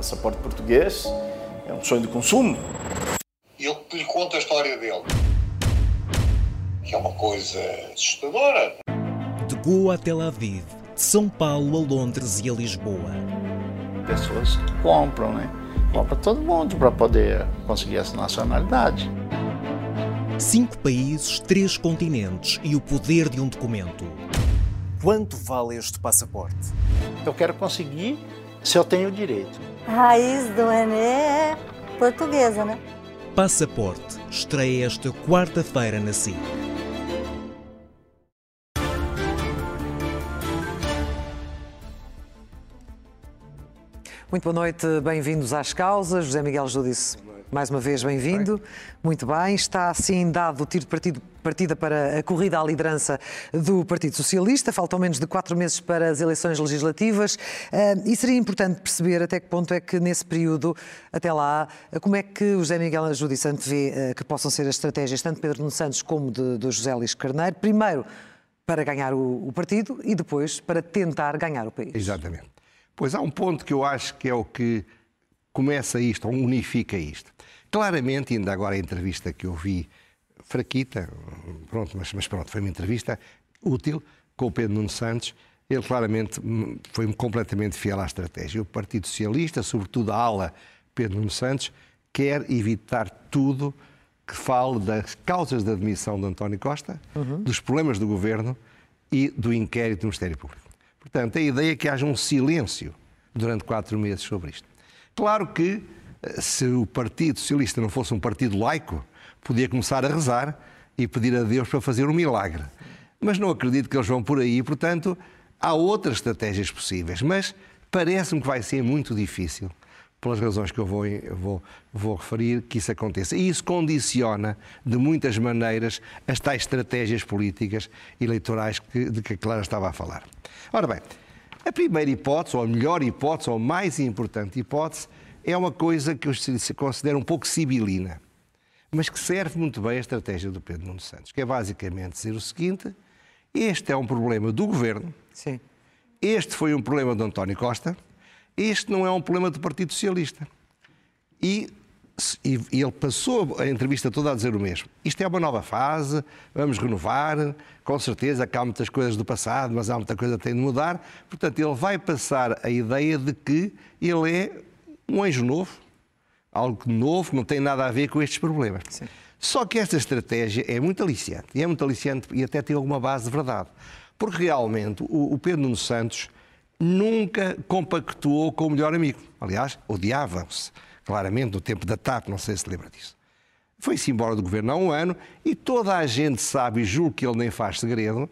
passaporte português é um sonho de consumo. Eu lhe conto a história dele, que é uma coisa assustadora. De Goa a Tel Aviv, de São Paulo a Londres e a Lisboa. Pessoas compram, né? Compra todo mundo para poder conseguir essa nacionalidade. Cinco países, três continentes e o poder de um documento. Quanto vale este passaporte? Eu quero conseguir se eu tenho direito. A raiz do Renê é portuguesa, né? Passaporte estreia esta quarta-feira na SIC. Muito boa noite, bem-vindos às causas. José Miguel Judice, mais uma vez bem-vindo. Muito bem, está assim dado o tiro de partido, partida para a corrida à liderança do Partido Socialista. Faltam menos de quatro meses para as eleições legislativas uh, e seria importante perceber até que ponto é que nesse período, até lá, como é que o José Miguel Judice vê uh, que possam ser as estratégias tanto de Pedro Nuno Santos como de, de José Luís Carneiro. Primeiro, para ganhar o, o partido e depois para tentar ganhar o país. Exatamente. Pois há um ponto que eu acho que é o que começa isto, ou unifica isto. Claramente, ainda agora a entrevista que eu vi, fraquita, pronto, mas, mas pronto, foi uma entrevista útil com o Pedro Nuno Santos, ele claramente foi completamente fiel à estratégia. O Partido Socialista, sobretudo a ala Pedro Nuno Santos, quer evitar tudo que fale das causas da admissão de António Costa, uhum. dos problemas do governo e do inquérito do Ministério Público. Portanto, a ideia é que haja um silêncio durante quatro meses sobre isto. Claro que, se o Partido Socialista não fosse um partido laico, podia começar a rezar e pedir a Deus para fazer um milagre. Mas não acredito que eles vão por aí, portanto, há outras estratégias possíveis. Mas parece-me que vai ser muito difícil pelas razões que eu vou, vou, vou referir, que isso aconteça. E isso condiciona, de muitas maneiras, as tais estratégias políticas eleitorais que, de que a Clara estava a falar. Ora bem, a primeira hipótese, ou a melhor hipótese, ou a mais importante hipótese, é uma coisa que eu considero um pouco sibilina, mas que serve muito bem a estratégia do Pedro Nuno Santos, que é basicamente dizer o seguinte: este é um problema do governo, Sim. este foi um problema de António Costa este não é um problema do Partido Socialista. E, e, e, ele passou a entrevista toda a dizer o mesmo. Isto é uma nova fase, vamos renovar, com certeza que há muitas coisas do passado, mas há muita coisa que tem de mudar. Portanto, ele vai passar a ideia de que ele é um anjo novo, algo novo, que não tem nada a ver com estes problemas. Sim. Só que esta estratégia é muito aliciante, e é muito aliciante e até tem alguma base de verdade. Porque realmente o, o Pedro Nuno Santos nunca compactuou com o melhor amigo. Aliás, odiavam-se, claramente, no tempo da TAP, não sei se lembra disso. Foi-se embora do governo há um ano e toda a gente sabe, e julgo que ele nem faz segredo,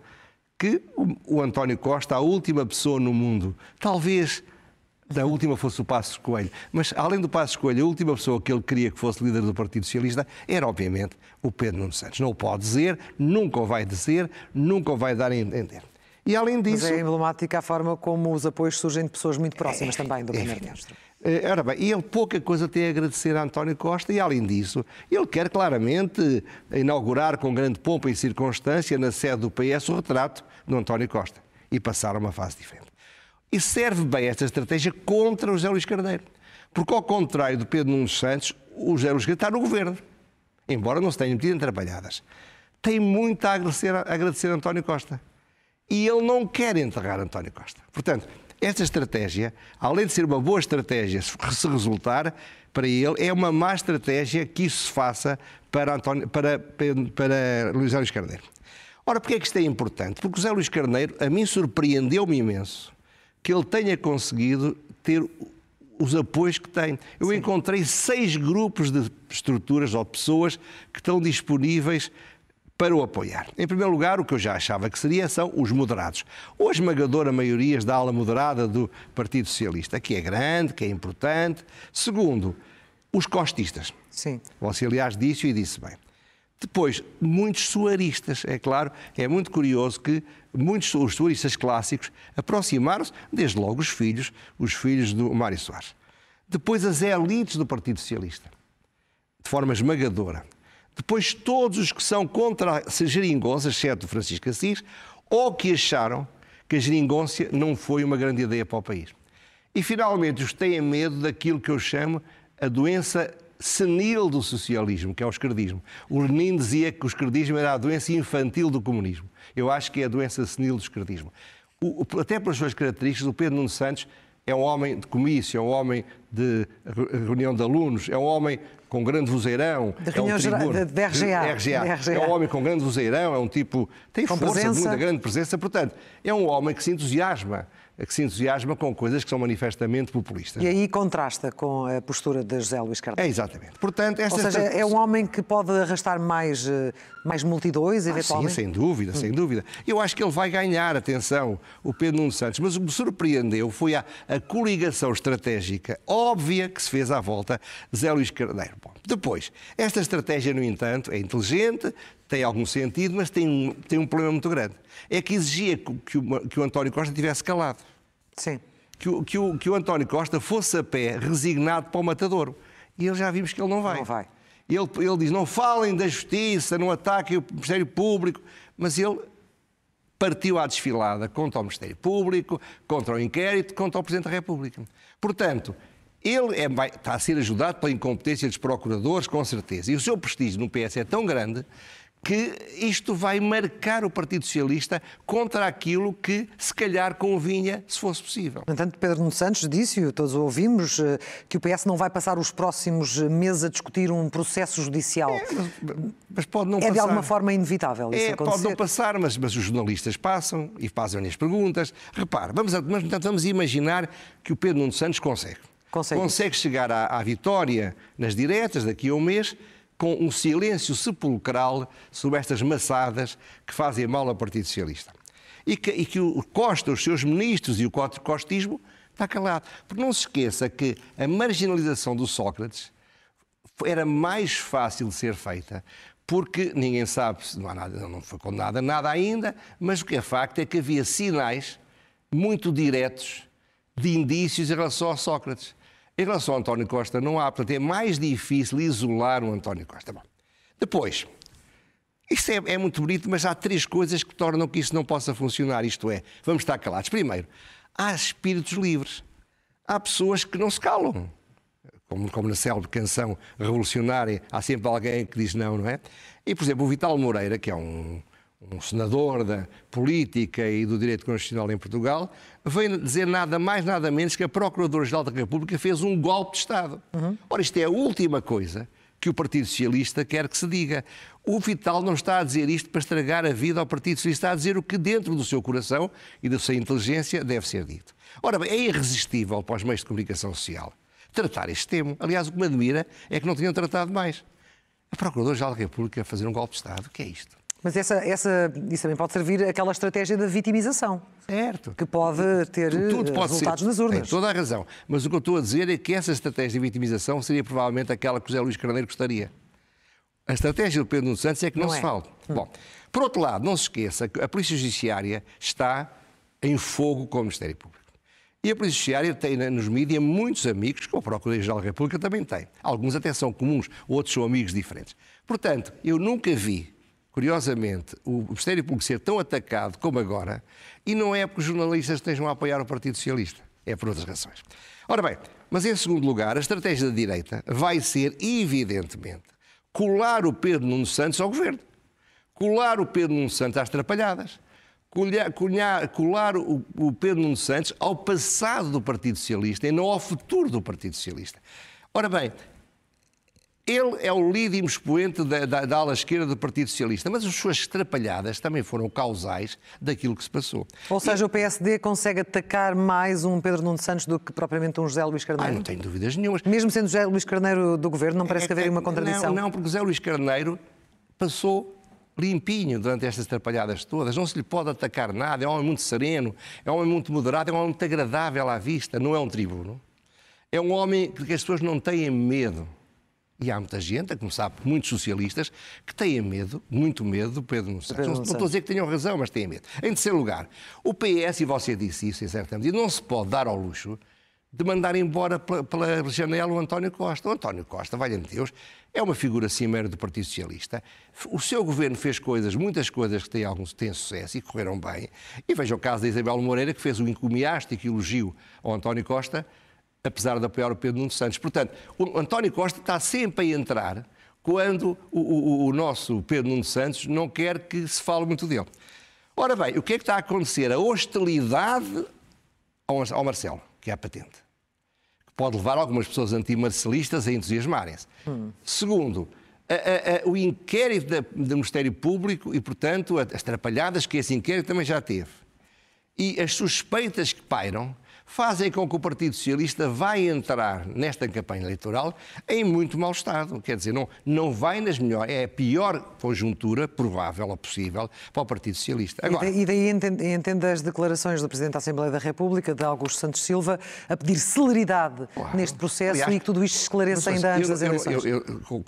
que o, António Costa, a última pessoa no mundo, talvez da última fosse o Passos Coelho, mas além do Passos Coelho, a última pessoa que ele queria que fosse líder do Partido Socialista era, obviamente, o Pedro Nuno Santos. Não o pode dizer, nunca o vai dizer, nunca o vai dar a entender. E além disso. Mas é emblemática a forma como os apoios surgem de pessoas muito próximas é, também do Primeiro-Ministro. É, ora bem, e ele pouca coisa tem a agradecer a António Costa e, além disso, ele quer claramente inaugurar com grande pompa e circunstância na sede do PS o retrato do António Costa e passar a uma fase diferente. E serve bem esta estratégia contra o José Luís Carneiro. Porque, ao contrário do Pedro Nunes Santos, o José Luís Carneiro está no governo, embora não se tenha metido em atrapalhadas. Tem muito a agradecer a, agradecer a António Costa e ele não quer enterrar António Costa. Portanto, esta estratégia, além de ser uma boa estratégia, se resultar para ele, é uma má estratégia que isso se faça para, António, para, para Luís Carlos Carneiro. Ora, porquê é que isto é importante? Porque o José Luís Carneiro, a mim surpreendeu-me imenso que ele tenha conseguido ter os apoios que tem. Eu Sim. encontrei seis grupos de estruturas ou pessoas que estão disponíveis para o apoiar. Em primeiro lugar, o que eu já achava que seria são os moderados, ou a esmagadora maioria da ala moderada do Partido Socialista, que é grande, que é importante. Segundo, os costistas. Sim. Você, aliás, disse e disse bem. Depois, muitos suaristas. É claro, é muito curioso que muitos os suaristas clássicos aproximaram-se, desde logo os filhos, os filhos do Mário Soares. Depois, as elites do Partido Socialista, de forma esmagadora. Depois, todos os que são contra a geringonça, exceto Francisco Assis, ou que acharam que a geringonça não foi uma grande ideia para o país. E, finalmente, os que têm medo daquilo que eu chamo a doença senil do socialismo, que é o esquerdismo. O Lenin dizia que o esquerdismo era a doença infantil do comunismo. Eu acho que é a doença senil do esquerdismo. O, até pelas suas características, o Pedro Nuno Santos é um homem de comício, é um homem de reunião de alunos, é um homem com grande vozeirão. De é um reunião tribuno, de, de RGA. de RGA. É um homem com grande vozeirão, é um tipo. tem Com força, presença. muita grande presença. Portanto, é um homem que se entusiasma, que se entusiasma com coisas que são manifestamente populistas. E aí contrasta com a postura de José Luís É Carneiro. exatamente. Portanto, Ou esta seja, estra- é um homem que pode arrastar mais, eh, mais multidões, Ah, sim, eventualmente. sem dúvida, sem dúvida. Eu acho que ele vai ganhar, atenção, o Pedro Nuno Santos. Mas o que me surpreendeu foi a, a coligação estratégica óbvia que se fez à volta de Zé Luís Carneiro. Bom, depois, esta estratégia, no entanto, é inteligente, tem algum sentido, mas tem um, tem um problema muito grande. É que exigia que, o- que o, António Costa tivesse calado. Sim. Que o, que, o, que o António Costa fosse a pé, resignado para o matadouro. E ele já vimos que ele não vai. Não vai. Ele, ele diz: não falem da justiça, não ataquem o Ministério Público. Mas ele partiu à desfilada contra o Ministério Público, contra o inquérito, contra o Presidente da República. Portanto, ele é- vai- está a ser ajudado pela incompetência dos procuradores, com certeza. E o seu prestígio no PS é tão grande que isto vai marcar o Partido Socialista contra aquilo que se calhar convinha se fosse possível. No entanto, Pedro Nuno Santos disse, e todos ouvimos, eh, que o PS não vai passar os próximos eh, meses a discutir um processo judicial. Mas pode não É passar. de alguma forma inevitável isso É, pode acontecer. não passar, mas, mas os jornalistas passam e fazem as perguntas. Repare, vamos, mas, portanto, vamos imaginar que o Pedro Nuno Santos consegue. Consegue. chegar à, à vitória nas diretas daqui a um mês com um silêncio sepulcral sobre estas maçadas que fazem mal ao Partido Socialista. E que, e que o Costa, os seus ministros e o costismo está calado. Porque não se esqueça que a marginalização do Sócrates era mais fácil de ser feita, porque ninguém sabe, não, há nada, não foi condenado a nada ainda, mas o que é facto é que havia sinais muito diretos de indícios em relação a Sócrates. Em relação ao António Costa não há, portanto é mais difícil isolar o António Costa. Bom, depois, isto é, é muito bonito, mas há três coisas que tornam que isto não possa funcionar. Isto é, vamos estar calados. Primeiro, há espíritos livres. Há pessoas que não se calam. Como, como na célebre canção revolucionária, há sempre alguém que diz não, não é? E, por exemplo, o Vital Moreira, que é um, um senador da política e do direito constitucional em Portugal, veio dizer nada mais, nada menos que a Procuradora-Geral da República fez um golpe de Estado. Ora, isto é a última coisa que o Partido Socialista quer que se diga. O Vital não está a dizer isto para estragar a vida ao Partido Socialista, está a dizer o que dentro do seu coração e da sua inteligência deve ser dito. Ora bem, é irresistível para os meios de comunicação social tratar este tema. Aliás, o que me admira é que não tinham tratado mais. A Procuradora-Geral da República a fazer um golpe de Estado, o que é isto? Mas essa, essa, isso também pode servir aquela estratégia da vitimização, Certo. que pode ter Tudo eh, pode resultados ser. nas urnas. Tem toda a razão. Mas o que eu estou a dizer é que essa estratégia de vitimização seria provavelmente aquela que o José Luís Carneiro gostaria. A estratégia do Pedro Nuno Santos é que não, Não se é. fale. Bom, por outro lado, não se esqueça que a Polícia Judiciária está em fogo com o Ministério Público. E a Polícia Judiciária tem nos mídias muitos amigos, que o Procurador-Geral da República também tem. Alguns até são comuns, outros são amigos diferentes. Portanto, eu nunca vi, curiosamente, o Ministério Público ser tão atacado como agora, e não é porque os jornalistas estejam a apoiar o Partido Socialista, é por outras razões. Ora bem, mas em segundo lugar, a estratégia da direita vai ser, evidentemente, colar o Pedro Nuno Santos ao governo colar o Pedro Nuno Santos às trapalhadas, colar o, o Pedro Nuno Santos ao passado do Partido Socialista e não ao futuro do Partido Socialista. Ora bem, ele é o líder expoente da, da, da ala esquerda do Partido Socialista, mas as suas trapalhadas também foram causais daquilo que se passou. Ou seja, o PSD consegue atacar mais um Pedro Nuno Santos do que propriamente um José Luís Ah, Carneiro? não tenho dúvidas nenhumas. Mesmo sendo José Luís Carneiro do governo, não parece que É- haver aí uma é- contradição? Não, não, porque José Luís Carneiro passou limpinho durante estas atrapalhadas todas. Não se lhe pode atacar nada. É um homem muito sereno, é um homem muito moderado, é um homem muito agradável à vista. Não é um tribuno. É um homem que as pessoas não têm medo. E há muita gente, a começar por muitos socialistas, que têm medo, muito medo do Pedro Santos. Pedro Não, não estou a dizer que tenham razão, mas têm medo. Em terceiro lugar, o PS, e você disse isso em certa medida, não se pode dar ao luxo de mandar embora pela, pela janela o António Costa. O António Costa, valha-me Deus, é uma figura cimeira do Partido Socialista. O seu governo fez coisas, muitas coisas que têm, algum, têm sucesso e correram bem. E veja o caso da Isabel Moreira, que fez um encomiástico elogio ao António Costa, apesar de apoiar o Pedro Nuno Santos. Portanto, o António Costa está sempre a entrar quando o, o, o nosso Pedro Nuno Santos não quer que se fale muito dele. Ora bem, o que é que está a acontecer? A hostilidade ao, ao Marcelo, que é a patente, que pode levar algumas pessoas antimarcelistas a entusiasmarem-se. Hum. Segundo, a, a, a, o inquérito do Ministério Público e, portanto, as trapalhadas que esse inquérito também já teve. E as suspeitas que pairam fazem com que o Partido Socialista vai entrar nesta campanha eleitoral em muito mau estado. Quer dizer, não, não vai nas melhores, é a pior conjuntura provável ou possível para o Partido Socialista. Agora, e daí entende as declarações do Presidente da Assembleia da República, de Augusto Santos Silva, a pedir celeridade claro. neste processo Aliás, e que tudo isto esclareça ainda antes das eleições. Eu, eu, eu,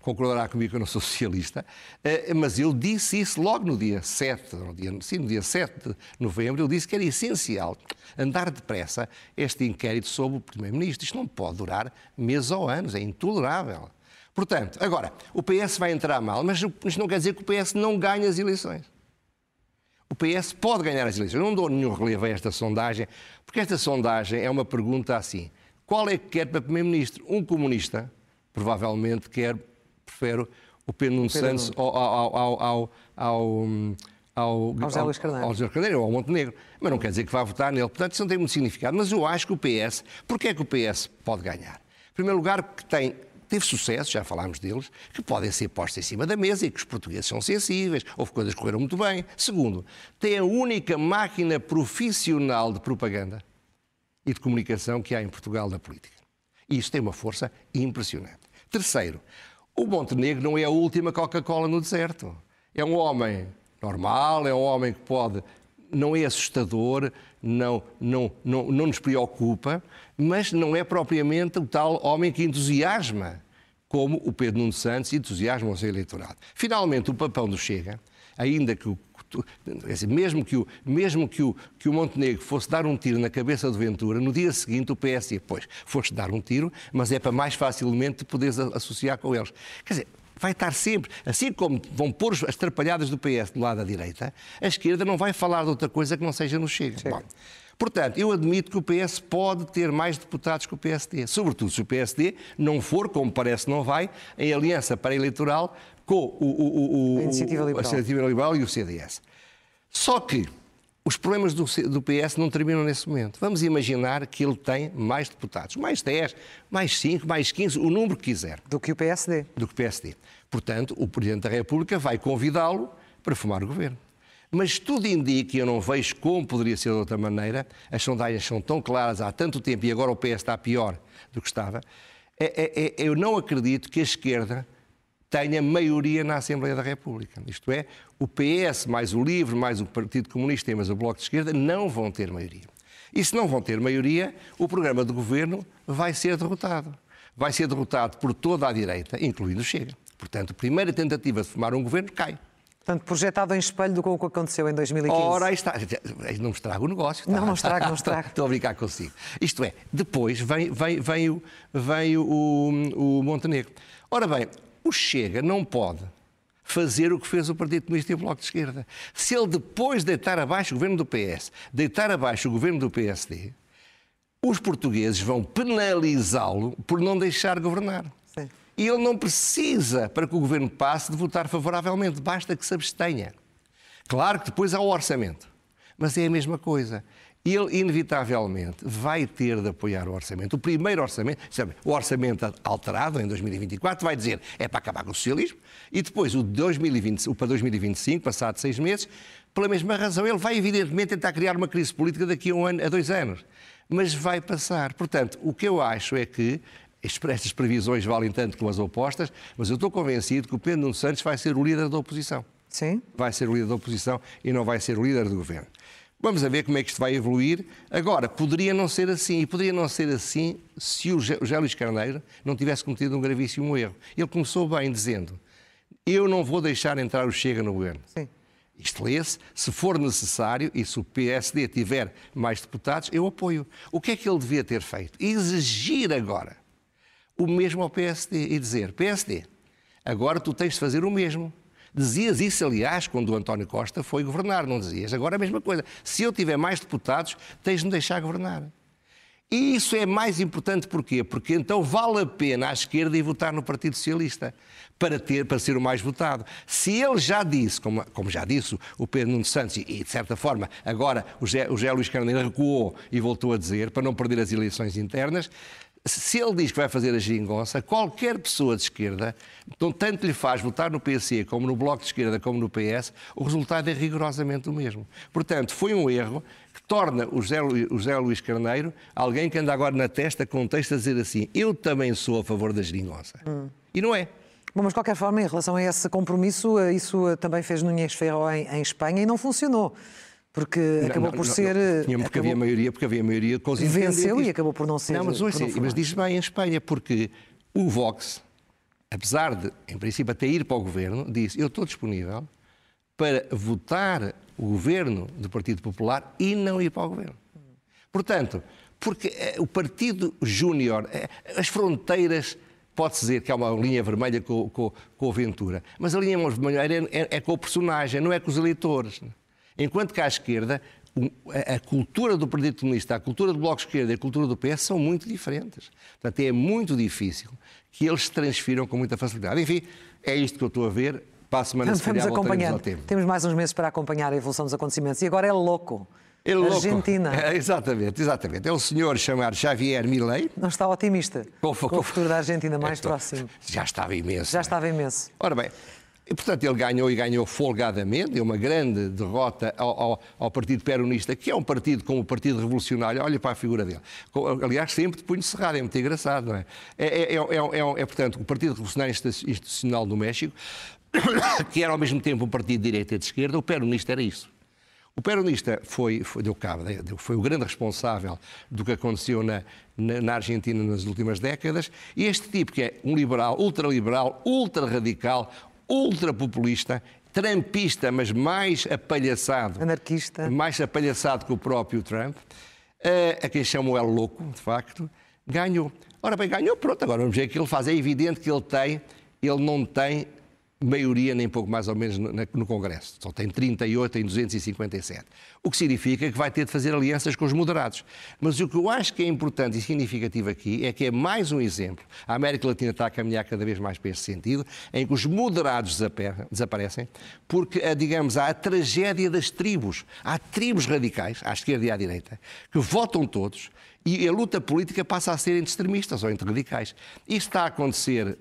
concordará comigo que eu não sou socialista, eh, mas ele disse isso logo no dia 7, no dia, sim, no dia 7 de novembro, ele disse que era essencial andar depressa este inquérito sobre o Primeiro-Ministro. Isto não pode durar meses ou anos, é intolerável. Portanto, agora, o PS vai entrar mal, mas isto não quer dizer que o PS não ganhe as eleições. O PS pode ganhar as eleições. Eu não dou nenhum relevo a esta sondagem, porque esta sondagem é uma pergunta assim: qual é que quer para Primeiro-Ministro? Um comunista provavelmente quer, prefere o Pedro Nuno Santos ao, ao, ao, ao, ao ao, José Luís Carneiro. Ao José Carneiro ou ao Montenegro. Mas não quer dizer que vá votar nele. Portanto, isso não tem muito significado. Mas eu acho que o PS, porque é que o PS pode ganhar? Em primeiro lugar, que tem teve sucesso, já falámos deles, que podem ser postos em cima da mesa e que os portugueses são sensíveis, houve coisas que correram muito bem. Segundo, tem a única máquina profissional de propaganda e de comunicação que há em Portugal na política. E isso tem uma força impressionante. Terceiro, o Montenegro não é a última Coca-Cola no deserto. É um homem normal, é um homem que pode, não é assustador, não, não, não, não nos preocupa, mas não é propriamente o tal homem que entusiasma, como o Pedro Nuno Santos entusiasma o seu eleitorado. Finalmente, o papel do Chega, ainda que o mesmo que o, mesmo que o, que o Montenegro fosse dar um tiro na cabeça do Ventura, no dia seguinte o PS, pois, foste dar um tiro, mas é para mais facilmente poderes associar com eles. Quer dizer, vai estar sempre, assim como vão pôr as trapalhadas do PS do lado da direita, a esquerda não vai falar de outra coisa que não seja no Chega. Bom, portanto, eu admito que o PS pode ter mais deputados que o PSD, sobretudo se o PSD não for, como parece não vai, em aliança para-eleitoral com o, o, o, a, Iniciativa Liberal. a Iniciativa Liberal e o CDS. Só que os problemas do, do, PS não terminam nesse momento. Vamos imaginar que ele tem mais deputados, mais 10, mais 5, mais 15, o número que quiser. Do que o PSD. Do que o PSD. Portanto, o Presidente da República vai convidá-lo para formar o governo. Mas tudo indica, e eu não vejo como poderia ser de outra maneira, as sondagens são tão claras há tanto tempo e agora o PS está pior do que estava, é, é, é, eu não acredito que a esquerda tenha maioria na Assembleia da República. Isto é, o PS, mais o LIVRE, mais o Partido Comunista e mais o Bloco de Esquerda não vão ter maioria. E se não vão ter maioria, o programa de governo vai ser derrotado. Vai ser derrotado por toda a direita, incluindo o Chega. Portanto, a primeira tentativa de formar um governo cai. Portanto, projetado em espelho do que aconteceu em 2015. Ora, aí está. Não me estraga o negócio. Está. Não, não estraga, não estraga. Estou a brincar consigo. Isto é, depois vem, vem, vem, o, vem o, o Montenegro. Ora bem, o Chega não pode fazer o que fez o Partido Comunista e o Bloco de Esquerda. Se ele depois deitar abaixo o governo do PS, deitar abaixo o governo do PSD, os portugueses vão penalizá-lo por não deixar governar. Sim. E ele não precisa, para que o governo passe, de votar favoravelmente, basta que se abstenha. Claro que depois há o orçamento, mas é a mesma coisa ele inevitavelmente vai ter de apoiar o orçamento. O primeiro orçamento, sabe, o orçamento alterado em 2024 vai dizer é para acabar com o socialismo e depois o, 2020, o para 2025, passado seis meses, pela mesma razão, ele vai evidentemente tentar criar uma crise política daqui a um ano, a dois anos, mas vai passar. Portanto, o que eu acho é que estas previsões valem tanto como as opostas, mas eu estou convencido que o Pedro Nuno Santos vai ser o líder da oposição. Sim. Vai ser o líder da oposição e não vai ser o líder do governo. Vamos a ver como é que isto vai evoluir. Agora, poderia não ser assim, e poderia não ser assim se o José Luís Carneiro não tivesse cometido um gravíssimo erro. Ele começou bem dizendo: Eu não vou deixar entrar o Chega no governo. Sim. Isto lê-se, se for necessário e se o PSD tiver mais deputados, eu apoio. O que é que ele devia ter feito? Exigir agora o mesmo ao PSD e dizer: PSD, agora tu tens de fazer o mesmo. Dizias isso, aliás, quando o António Costa foi governar, não dizias? Agora a mesma coisa. Se eu tiver mais deputados, tens de me deixar governar. E isso é mais importante porquê? Porque então vale a pena à esquerda ir votar no Partido Socialista para, ter, para ser o mais votado. Se ele já disse, como, como já disse o Pedro Nuno Santos, e, de certa forma agora o José, o José Luís Carneiro recuou e voltou a dizer, para não perder as eleições internas, se ele diz que vai fazer a geringonça, qualquer pessoa de esquerda, então, tanto lhe faz votar no PC, como no Bloco de Esquerda, como no PS, o resultado é rigorosamente o mesmo. Portanto, foi um erro que torna o José, o José Luís Carneiro alguém que anda agora na testa com um texto a dizer assim: Eu também sou a favor da geringonça. Hum. E não é. Bom, mas de qualquer forma, em relação a esse compromisso, isso também fez Nunes Ferro em, em Espanha e não funcionou. Porque acabou não, por não, ser. Não, porque acabou... havia maioria, porque havia maioria com os Venceu e acabou por não ser. Não, mas, ouça, não mas diz bem em Espanha, porque o Vox, apesar de, em princípio, até ir para o governo, disse: Eu estou disponível para votar o governo do Partido Popular e não ir para o governo. Portanto, porque eh, o Partido Júnior, eh, as fronteiras pode-se dizer que há uma linha vermelha com, com, com o Ventura, mas a linha vermelha é, é, é, com o personagem, não é com os eleitores. Enquanto que à esquerda, a cultura do Partido Comunista, a cultura do Bloco de Esquerda e a cultura do PS são muito diferentes. Portanto, é muito difícil que eles se transfiram com muita facilidade. Enfim, é isto que eu estou a ver. Para a semana se Vamos acompanhando. Temos mais uns meses para acompanhar a evolução dos acontecimentos. E agora é louco. É louco. Argentina. É, exatamente, exatamente. É um senhor chamado Xavier Milei. Não está otimista com, com o futuro da Argentina mais próximo. Já estava imenso. Já estava imenso. Ora bem, e, portanto, ele ganhou e ganhou folgadamente, é uma grande derrota ao, ao, ao, Partido Peronista, que é um partido como o Partido Revolucionário, olha para a figura dele. Aliás, sempre de punho cerrado, é muito engraçado, não é? É, é, é, é, é portanto, o Partido Revolucionário Institucional do México, que era ao mesmo tempo um partido de direita e de esquerda, o peronista era isso. O peronista foi, foi, deu cabo, foi o grande responsável do que aconteceu na, na, na, Argentina nas últimas décadas, e este tipo que é um liberal, ultraliberal, ultra-radical, ultrapopulista, trampista, mas mais apalhaçado. Anarquista. Mais apalhaçado que o próprio Trump, a quem chamam El Louco, de facto, ganhou. Ora bem, ganhou, pronto, agora vamos ver o que ele faz. É evidente que ele tem, ele não tem maioria nem pouco mais ou menos no, Congresso. Só tem 38 em 257. O que significa que vai ter de fazer alianças com os moderados. Mas o que eu acho que é importante e significativo aqui é que é mais um exemplo. A América Latina está a caminhar cada vez mais para esse sentido, em que os moderados desaparecem, porque, eh, digamos, há a tragédia das tribos. Há tribos radicais, à esquerda e à direita, que votam todos e a luta política passa a ser entre extremistas ou entre radicais. Isto está a acontecer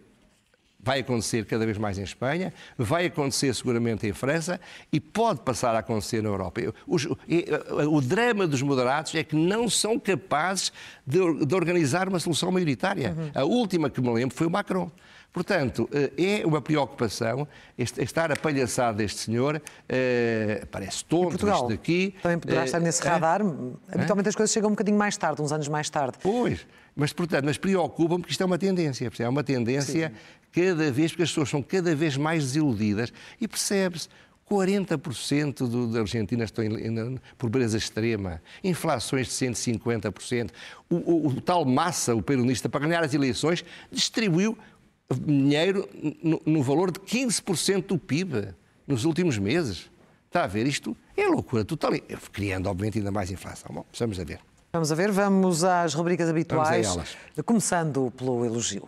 Vai acontecer cada vez mais em Espanha, vai acontecer seguramente em França e pode passar a acontecer na Europa. o drama dos moderados é que não são capazes de, de organizar uma solução maioritária. Uhum. A última que me lembro foi o Macron. Portanto, eh, é uma preocupação estar apalhaçado deste senhor, eh, parece tonto Portugal, isto daqui. Também poderá estar nesse eh, radar. Habitualmente as coisas chegam um bocadinho mais tarde, uns anos mais tarde. Pois, mas portanto, mas preocupam porque isto é uma tendência, é uma tendência Sim. Cada vez, porque as pessoas são cada vez mais desiludidas e percebe-se 40% do, da Argentina estão em, em, pobreza extrema, inflações de 150%. O, o, o, tal Massa, o peronista, para ganhar as eleições, distribuiu dinheiro no, no valor de 15% do PIB nos últimos meses. Está a ver? Isto é loucura total, criando, obviamente, ainda mais inflação. Bom, vamos a ver. Vamos a ver, vamos às rubricas habituais, começando pelo elogio.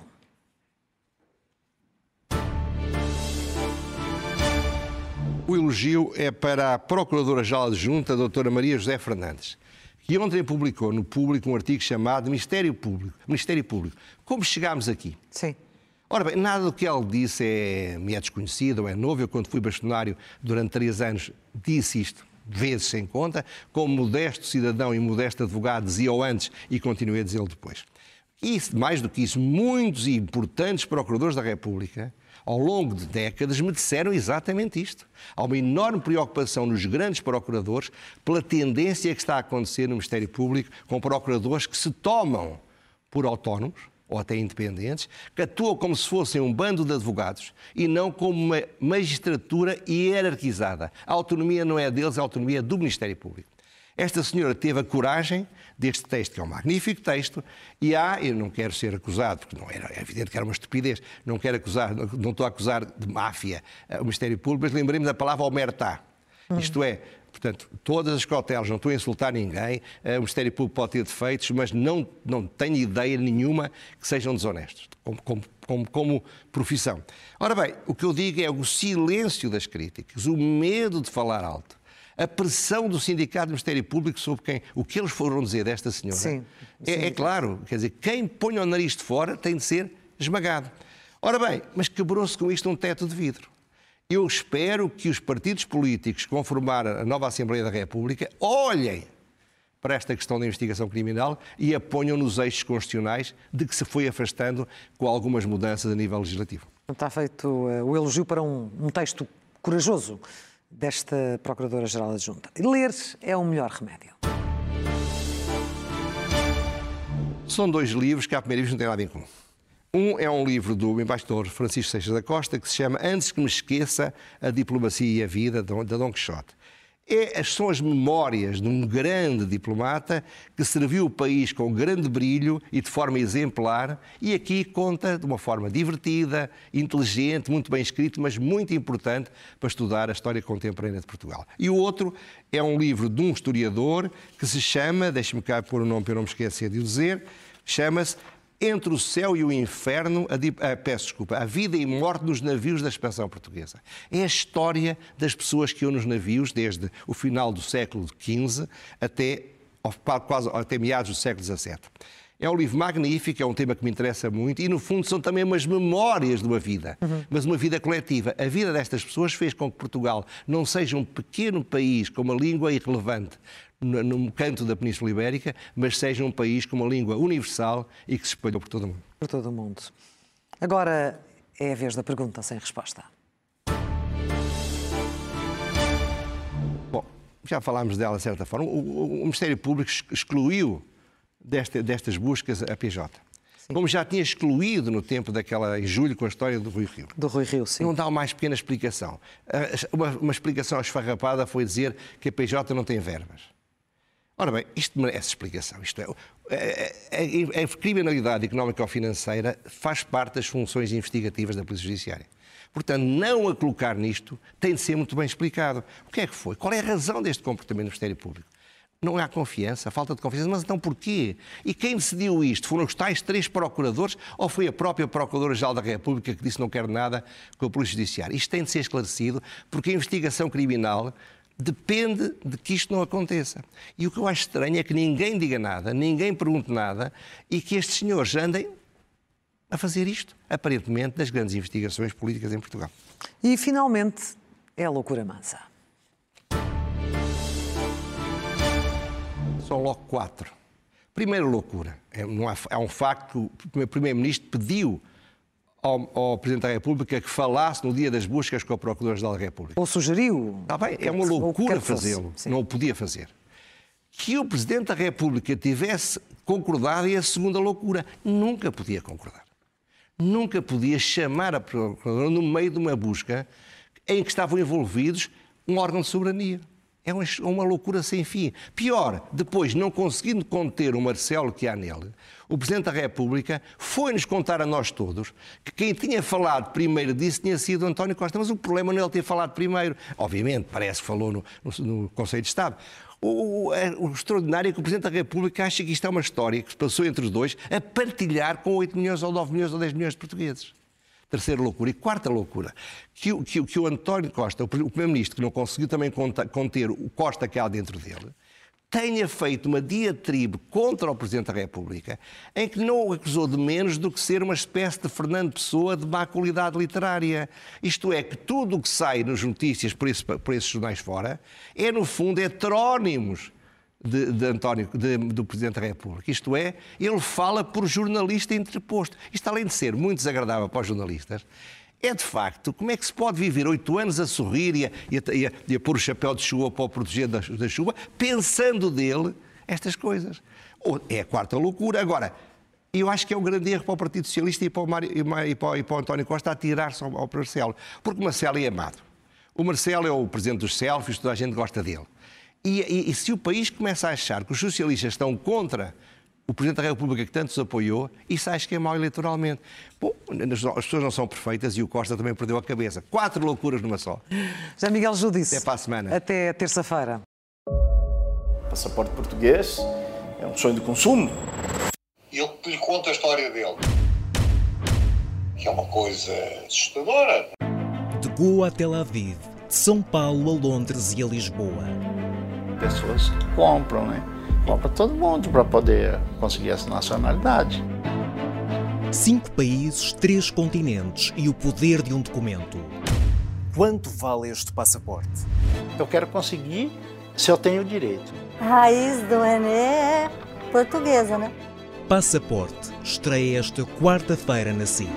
O elogio é para a Procuradora-Geral Adjunta, a doutora Maria José Fernandes, que ontem publicou no Público um artigo chamado Ministério Público. Ministério Público. Como chegámos aqui? Sim. Ora bem, nada do que ela disse é, me é desconhecido ou é novo. Eu, quando fui bastonário durante três anos, disse isto vezes sem conta, como modesto cidadão e modesto advogado dizia-o antes e continuei a dizê-lo depois. E, mais do que isso, muitos e importantes procuradores da República, ao longo de décadas, me disseram exatamente isto. Há uma enorme preocupação nos grandes procuradores pela tendência que está a acontecer no Ministério Público com procuradores que se tomam por autónomos, ou até independentes, que atuam como se fossem um bando de advogados e não como uma magistratura hierarquizada. A autonomia não é deles, a autonomia é do Ministério Público. Esta senhora teve a coragem deste texto, que é um magnífico texto, e há, eu não quero ser acusado, porque não era, é evidente que era uma estupidez, não quero acusar, não estou a acusar de máfia eh, o Ministério Público, mas lembremos da palavra omertá. Isto é, Portanto, todas as cautelas, não estou a insultar ninguém, eh, o Ministério Público pode ter defeitos, mas não, não tenho ideia nenhuma que sejam desonestos, como, como, como, como, profissão. Ora bem, o que eu digo é o silêncio das críticas, o medo de falar alto, a pressão do Sindicato do Ministério Público sobre quem, o que eles foram dizer desta senhora. Sim, sim. É, é claro, quer dizer, quem põe o nariz de fora tem de ser esmagado. Ora bem, mas quebrou-se com isto um teto de vidro. Eu espero que os partidos políticos que vão formar a nova Assembleia da República olhem para esta questão da investigação criminal e a ponham nos eixos constitucionais de que se foi afastando com algumas mudanças a nível legislativo. Está feito uh, o elogio para um, um texto corajoso desta Procuradora-Geral Adjunta. Ler é o melhor remédio. São dois livros que, à primeira vista, não têm nada em comum. Um é um livro do embaixador Francisco Seixas da Costa que se chama Antes que me esqueça a diplomacia e a vida da Dom Quixote. É, são as memórias de um grande diplomata que serviu o país com grande brilho e de forma exemplar, e aqui conta de uma forma divertida, inteligente, muito bem escrito, mas muito importante para estudar a história contemporânea de Portugal. E o outro é um livro de um historiador que se chama, deixe-me cá pôr o nome para eu não me esquecer de o dizer, chama-se entre o céu e o inferno, a, a, peço desculpa, a vida e morte nos navios da expansão portuguesa. É a história das pessoas que iam nos navios desde o final do século XV até, quase, até meados do século XVII. É um livro magnífico, é um tema que me interessa muito e, no fundo, são também umas memórias de uma vida, uhum. mas uma vida coletiva. A vida destas pessoas fez com que Portugal não seja um pequeno país com uma língua irrelevante no canto da Península Ibérica, mas seja um país com uma língua universal e que se espalhou por todo o mundo. Por todo o mundo. Agora é a vez da pergunta sem resposta. Bom, já falámos dela de certa forma. O, o Ministério Público excluiu desta, destas buscas a PJ. Sim. Como já tinha excluído no tempo daquela, em julho, com a história do Rui Rio. Do Rui Rio, sim. Não dá uma mais pequena explicação. Uma, uma explicação esfarrapada foi dizer que a PJ não tem verbas. Ora bem, isto merece explicação. Isto é, a, a, a criminalidade económica ou financeira faz parte das funções investigativas da Polícia Judiciária. Portanto, não a colocar nisto tem de ser muito bem explicado. O que é que foi? Qual é a razão deste comportamento do Ministério Público? Não há confiança, falta de confiança. Mas então porquê? E quem decidiu isto? Foram os tais três procuradores ou foi a própria Procuradora-Geral da República que disse não quer nada com a Polícia Judiciária? Isto tem de ser esclarecido porque a investigação criminal depende de que isto não aconteça. E o que eu acho estranho é que ninguém diga nada, ninguém pergunte nada e que estes senhores andem a fazer isto, aparentemente, das grandes investigações políticas em Portugal. E, finalmente, é a loucura mansa. São logo quatro. Primeira loucura. É, é um facto que o Primeiro-Ministro pediu ao, ao, Presidente da República que falasse no dia das buscas com o Procurador-Geral da República. Ou sugeriu. Está bem, é uma loucura fazê-lo. Não o podia fazer. Que o Presidente da República tivesse concordado é a segunda loucura. Nunca podia concordar. Nunca podia chamar a Procuradora no meio de uma busca em que estavam envolvidos um órgão de soberania. É uma loucura sem fim. Pior, depois, não conseguindo conter o Marcelo que há nele, o Presidente da República foi-nos contar a nós todos que quem tinha falado primeiro disso tinha sido António Costa. Mas o problema não é ele ter falado primeiro. Obviamente, parece que falou no, no, no Conselho de Estado. O, o, é, o, extraordinário é que o Presidente da República acha que isto é uma história que se passou entre os dois a partilhar com 8 milhões ou 9 milhões ou 10 milhões de portugueses. Terceira loucura. E quarta loucura, que, que, que o António Costa, o Primeiro-Ministro, que não conseguiu também conter o Costa que há dentro dele, tenha feito uma diatribe contra o Presidente da República, em que não o acusou de menos do que ser uma espécie de Fernando Pessoa de má qualidade literária. Isto é, que tudo o que sai nas notícias por, esse, por esses jornais fora é, no fundo, heterónimos de, de António, de, do Presidente da República. Isto é, ele fala por jornalista interposto. Isto, além de ser muito desagradável para os jornalistas, é de facto como é que se pode viver oito anos a sorrir e a, e, a, e, a, pôr o chapéu de chuva para o proteger da, da chuva, pensando dele estas coisas. É a quarta loucura. Agora, eu acho que é um grande erro para o Partido Socialista e para o, Mário, e para, e para o António Costa atirar-se ao, ao Marcelo. Porque o Marcelo é amado. O Marcelo é o presidente dos selfies, toda a gente gosta dele. E, e, e se o país começa a achar que os socialistas estão contra o Presidente da República que tanto os apoiou, isso acho que é mau eleitoralmente. Bom, as pessoas não são perfeitas e o Costa também perdeu a cabeça. Quatro loucuras numa só. José Miguel Judice. Até para a semana. Até terça-feira. Passaporte português é um sonho de consumo. E eu lhe conto a história dele. Que é uma coisa assustadora. De Goa a Tel Aviv, de São Paulo a Londres e a Lisboa. Pessoas compram, né? Compra todo mundo para poder conseguir essa nacionalidade. Cinco países, três continentes e o poder de um documento. Quanto vale este passaporte? Eu quero conseguir se eu tenho direito. A raiz do Renê é portuguesa, né? Passaporte estreia esta quarta-feira na SIC.